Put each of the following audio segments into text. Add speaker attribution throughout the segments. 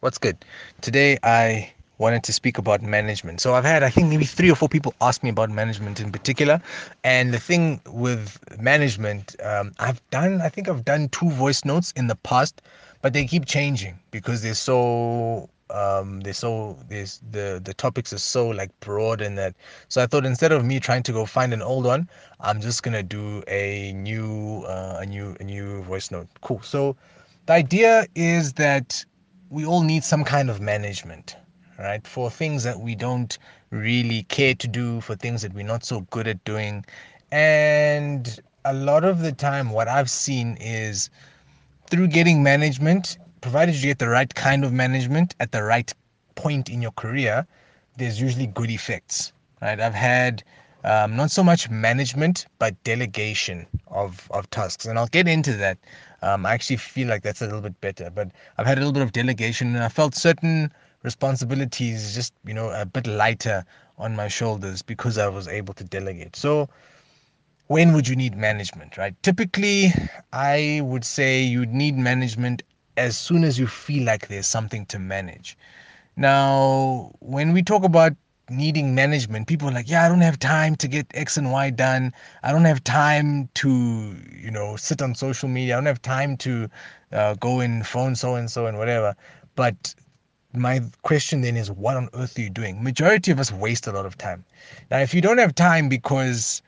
Speaker 1: What's good? Today I wanted to speak about management. So I've had I think maybe three or four people ask me about management in particular, and the thing with management, um, I've done I think I've done two voice notes in the past, but they keep changing because they're so um they're so there's the the topics are so like broad and that so i thought instead of me trying to go find an old one i'm just gonna do a new uh, a new a new voice note cool so the idea is that we all need some kind of management, right? For things that we don't really care to do, for things that we're not so good at doing. And a lot of the time, what I've seen is through getting management, provided you get the right kind of management at the right point in your career, there's usually good effects, right? I've had um, not so much management, but delegation of, of tasks. And I'll get into that um, I actually feel like that's a little bit better. But I've had a little bit of delegation and I felt certain responsibilities just, you know, a bit lighter on my shoulders because I was able to delegate. So, when would you need management, right? Typically, I would say you'd need management as soon as you feel like there's something to manage. Now, when we talk about needing management. People are like yeah i don't have time to get x and y done. I don't have time to you know sit on social media. I don't have time to uh, go and phone so and so and whatever. But my question then is what on earth are you doing? Majority of us waste a lot of time. Now if you don't have time because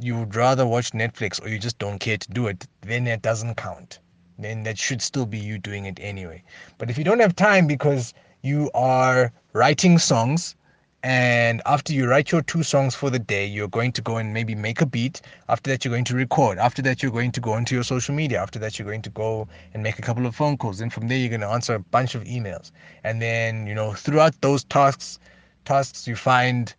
Speaker 1: you would rather watch netflix or you just don't care to do it then that doesn't count. Then that should still be you doing it anyway. But if you don't have time because you are writing songs and after you write your two songs for the day you're going to go and maybe make a beat. After that you're going to record. After that you're going to go into your social media. After that you're going to go and make a couple of phone calls. And from there you're going to answer a bunch of emails. And then you know throughout those tasks tasks you find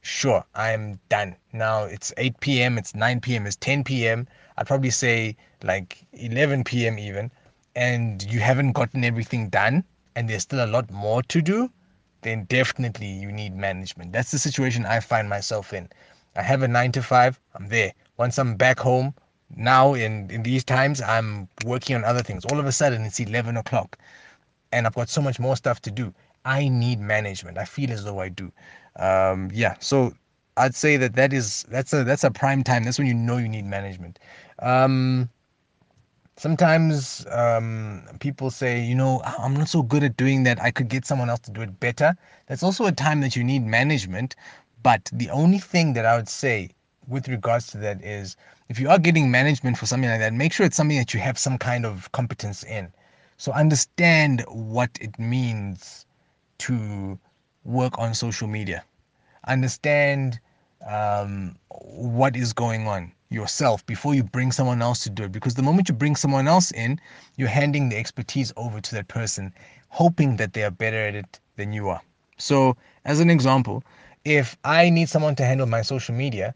Speaker 1: sure i'm done. Now it's 8 p.m it's 9 p.m it's 10 p.m i'd probably say like 11 p.m even. And you haven't gotten everything done and there's still a lot more to do then definitely you need management. That's the situation I find myself in. I have a nine to five, I'm there. Once I'm back home, now in, in these times, I'm working on other things. All of a sudden, it's 11 o'clock and I've got so much more stuff to do. I need management. I feel as though I do. Um, yeah, so I'd say that that is that's a that's a prime time. That's when you know you need management. Um, sometimes um, people say, you know, I'm not so good at doing that. I could get someone else to do it better. That's also a time that you need management. But the only thing that I would say with regards to that is if you are getting management for something like that, make sure it's something that you have some kind of competence in. So understand what it means to work on social media. Understand um, what is going on yourself before you bring someone else to do it. Because the moment you bring someone else in, you're handing the expertise over to that person, hoping that they are better at it than you are. So, as an example, if I need someone to handle my social media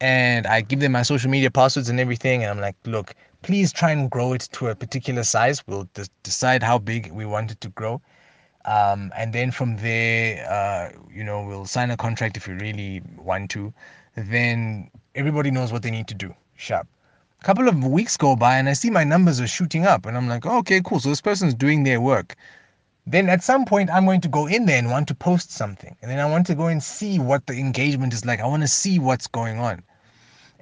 Speaker 1: and I give them my social media passwords and everything, and I'm like, look, please try and grow it to a particular size. We'll decide how big we want it to grow. Um, and then from there, uh, you know, we'll sign a contract if we really want to. Then everybody knows what they need to do. Sharp. A couple of weeks go by and I see my numbers are shooting up, and I'm like, okay, cool. So this person's doing their work. Then at some point, I'm going to go in there and want to post something. And then I want to go and see what the engagement is like. I want to see what's going on.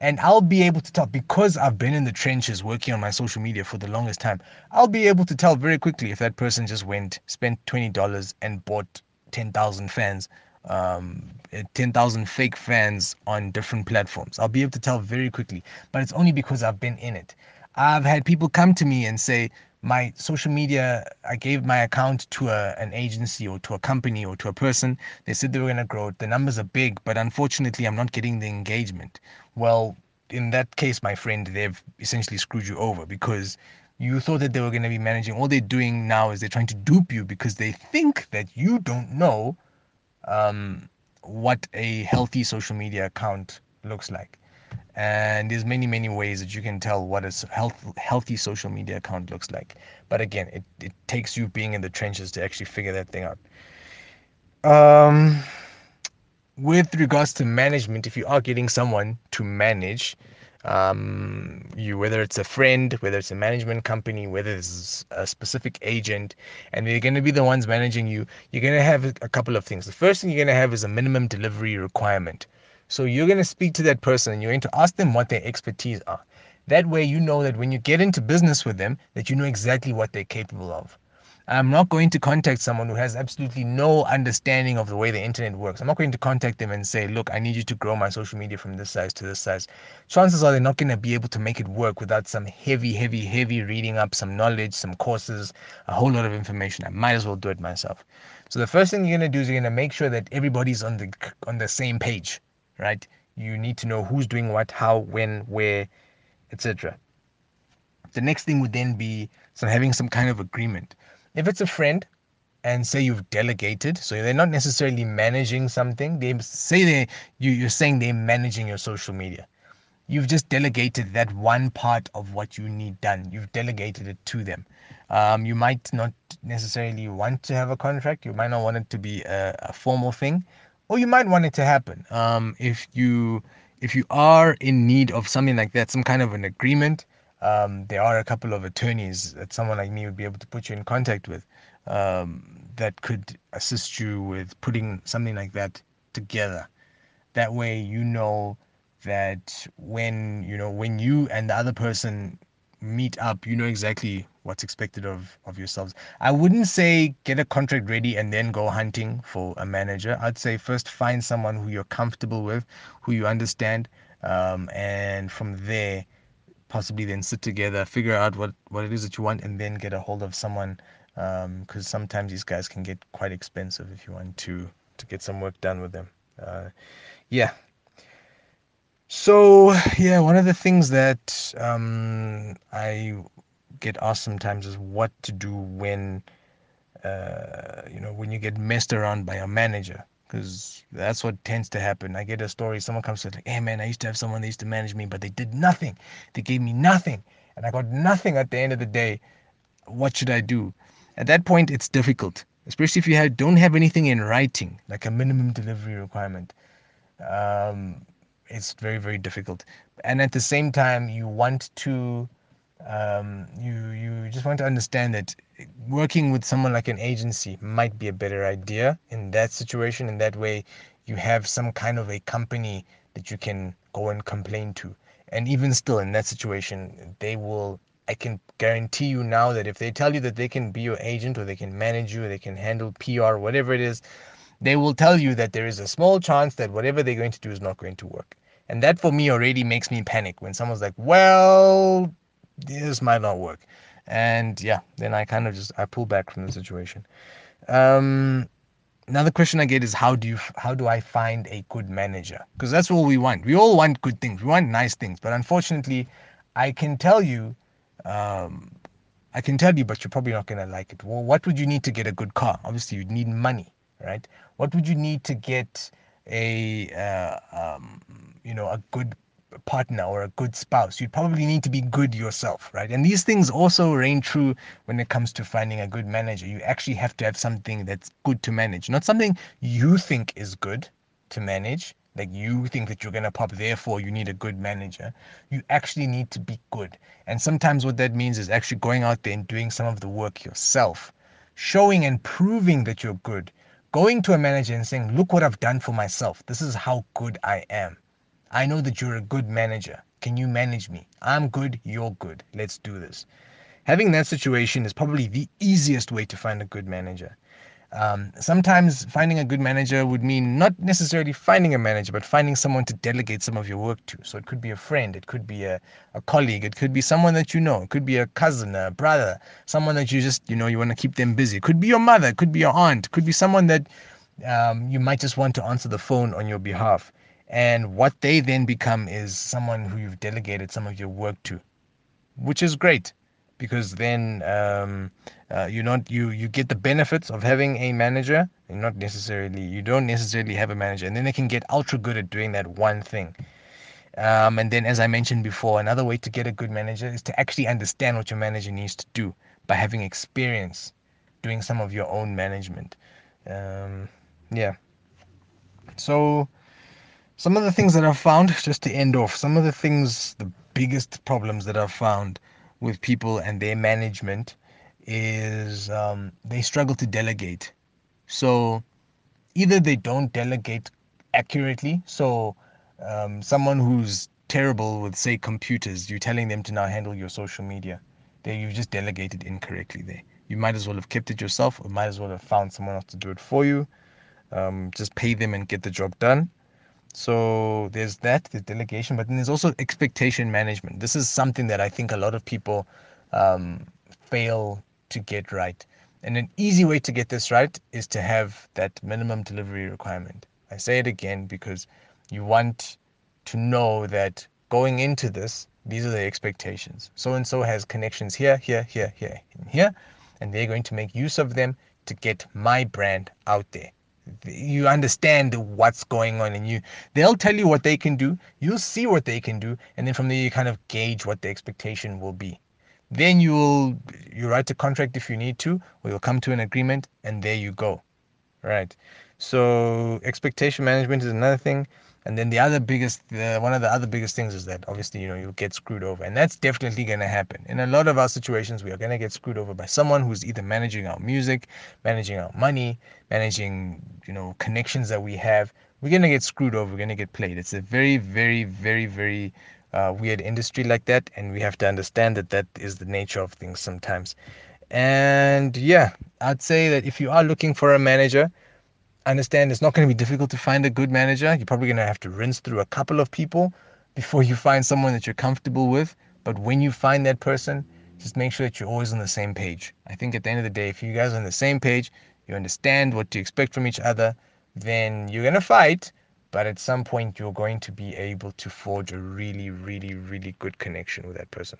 Speaker 1: And I'll be able to tell because I've been in the trenches working on my social media for the longest time. I'll be able to tell very quickly if that person just went, spent $20 and bought 10,000 fans um, 10,000 fake fans on different platforms. I'll be able to tell very quickly, but it's only because I've been in it. I've had people come to me and say, my social media, I gave my account to a, an agency or to a company or to a person. They said they were going to grow. It. The numbers are big, but unfortunately, I'm not getting the engagement. Well, in that case, my friend, they've essentially screwed you over because you thought that they were going to be managing. All they're doing now is they're trying to dupe you because they think that you don't know um, what a healthy social media account looks like. And there's many, many ways that you can tell what a health, healthy social media account looks like. But again, it, it takes you being in the trenches to actually figure that thing out. Um, with regards to management, if you are getting someone to manage, um, you whether it's a friend, whether it's a management company, whether it's a specific agent, and they're going to be the ones managing you. You're going to have a couple of things. The first thing you're going to have is a minimum delivery requirement. So you're going to speak to that person and you're going to ask them what their expertise are. That way, you know that when you get into business with them, that you know exactly what they're capable of. I'm not going to contact someone who has absolutely no understanding of the way the internet works. I'm not going to contact them and say, look, I need you to grow my social media from this size to this size. Chances are they're not going to be able to make it work without some heavy, heavy, heavy reading up, some knowledge, some courses, a whole lot of information. I might as well do it myself. So the first thing you're going to do is you're going to make sure that everybody's on the on the same page, right? You need to know who's doing what, how, when, where, etc. The next thing would then be having some kind of agreement. If it's a friend and say you've delegated so they're not necessarily managing something they say they you, you're saying they're managing your social media. You've just delegated that one part of what you need done. You've delegated it to them. Um, you might not necessarily want to have a contract. You might not want it to be a, a formal thing or you might want it to happen um, if you if you are in need of something like that some kind of an agreement um, there are a couple of attorneys that someone like me would be able to put you in contact with um, that could assist you with putting something like that together. That way, you know that when you know when you and the other person meet up, you know exactly what's expected of of yourselves. I wouldn't say get a contract ready and then go hunting for a manager. I'd say first find someone who you're comfortable with, who you understand, um, and from there possibly then sit together, figure out what, what it is that you want, and then get a hold of someone. Because um, sometimes these guys can get quite expensive if you want to to get some work done with them. Uh, yeah. So yeah, one of the things that um, I get asked sometimes is what to do when uh, you know when you get messed around by a manager because that's what tends to happen. I get a story, someone comes to like, hey man, I used to have someone that used to manage me, but they did nothing. They gave me nothing, and I got nothing at the end of the day. What should I do? At that point, it's difficult, especially if you have, don't have anything in writing, like a minimum delivery requirement. Um, it's very very difficult, and at the same time, you want to um, you you just want to understand that working with someone like an agency might be a better idea in that situation. In that way, you have some kind of a company that you can go and complain to. And even still, in that situation, they will. I can guarantee you now that if they tell you that they can be your agent or they can manage you, or they can handle PR, whatever it is, they will tell you that there is a small chance that whatever they're going to do is not going to work. And that for me already makes me panic when someone's like, well, this might not work. And yeah then i kind of just i pull back from the situation. Um another question i get is how do you how do i find a good manager? Because that's all we want. We all want good things. We want nice things. But unfortunately i can tell you um i can tell you but you're probably not going to like it. Well what would you need to get a good car? Obviously you'd need money right? What would you need to get a uh, um, you know a good partner or a good spouse. You'd probably need to be good yourself, right? And these things also reign true when it comes to finding a good manager. You actually have to have something that's good to manage, not something you think is good to manage. Like you think that you're gonna pop, therefore you need a good manager. You actually need to be good. And sometimes what that means is actually going out there and doing some of the work yourself, showing and proving that you're good. Going to a manager and saying, Look what I've done for myself. This is how good I am I know that you're a good manager. Can you manage me? I'm good, you're good. Let's do this. Having that situation is probably the easiest way to find a good manager. Um, sometimes finding a good manager would mean not necessarily finding a manager, but finding someone to delegate some of your work to. So it could be a friend, it could be a, a colleague, it could be someone that you know, it could be a cousin, a brother, someone that you just, you know, you want to keep them busy. It could be your mother, it could be your aunt, it could be someone that um, you might just want to answer the phone on your behalf. And what they then become is someone who you've delegated some of your work to, which is great because then um, uh, you not you you get the benefits of having a manager. And not necessarily you don't necessarily have a manager. And then they can get ultra good at doing that one thing. Um, and then as i mentioned before another way to get a good manager is to actually understand what your manager needs to do by having experience doing some of your own management. Um, yeah. So some of the things that I've found, just to end off, some of the things, the biggest problems that I've found with people and their management is um, they struggle to delegate. So either they don't delegate accurately. So um, someone who's terrible with say computers, you're telling them to now handle your social media. There you've just delegated incorrectly there. You might as well have kept it yourself, or might as well have found someone else to do it for you. Um, just pay them and get the job done. So there's that, the delegation, but then there's also expectation management. This is something that I think a lot of people um, fail to get right. And an easy way to get this right is to have that minimum delivery requirement. I say it again because you want to know that going into this, these are the expectations. So and so has connections here, here, here, here, and here, and they're going to make use of them to get my brand out there you understand what's going on and you they'll tell you what they can do you'll see what they can do and then from there you kind of gauge what the expectation will be. Then you'll you write a contract if you need to or you'll come to an agreement and there you go. Right. So expectation management is another thing and then the other biggest, uh, one of the other biggest things is that obviously, you know, you'll get screwed over. And that's definitely going to happen. In a lot of our situations, we are going to get screwed over by someone who's either managing our music, managing our money, managing, you know, connections that we have. We're going to get screwed over. We're going to get played. It's a very, very, very, very uh, weird industry like that. And we have to understand that that is the nature of things sometimes. And yeah, I'd say that if you are looking for a manager, understand it's not going to be difficult to find a good manager. You're probably going to have to rinse through a couple of people before you find someone that you're comfortable with. But when you find that person, just make sure that you're always on the same page. I think at the end of the day, if you guys are on the same page, you understand what to expect from each other, then you're going to fight. But at some point, you're going to be able to forge a really, really, really good connection with that person.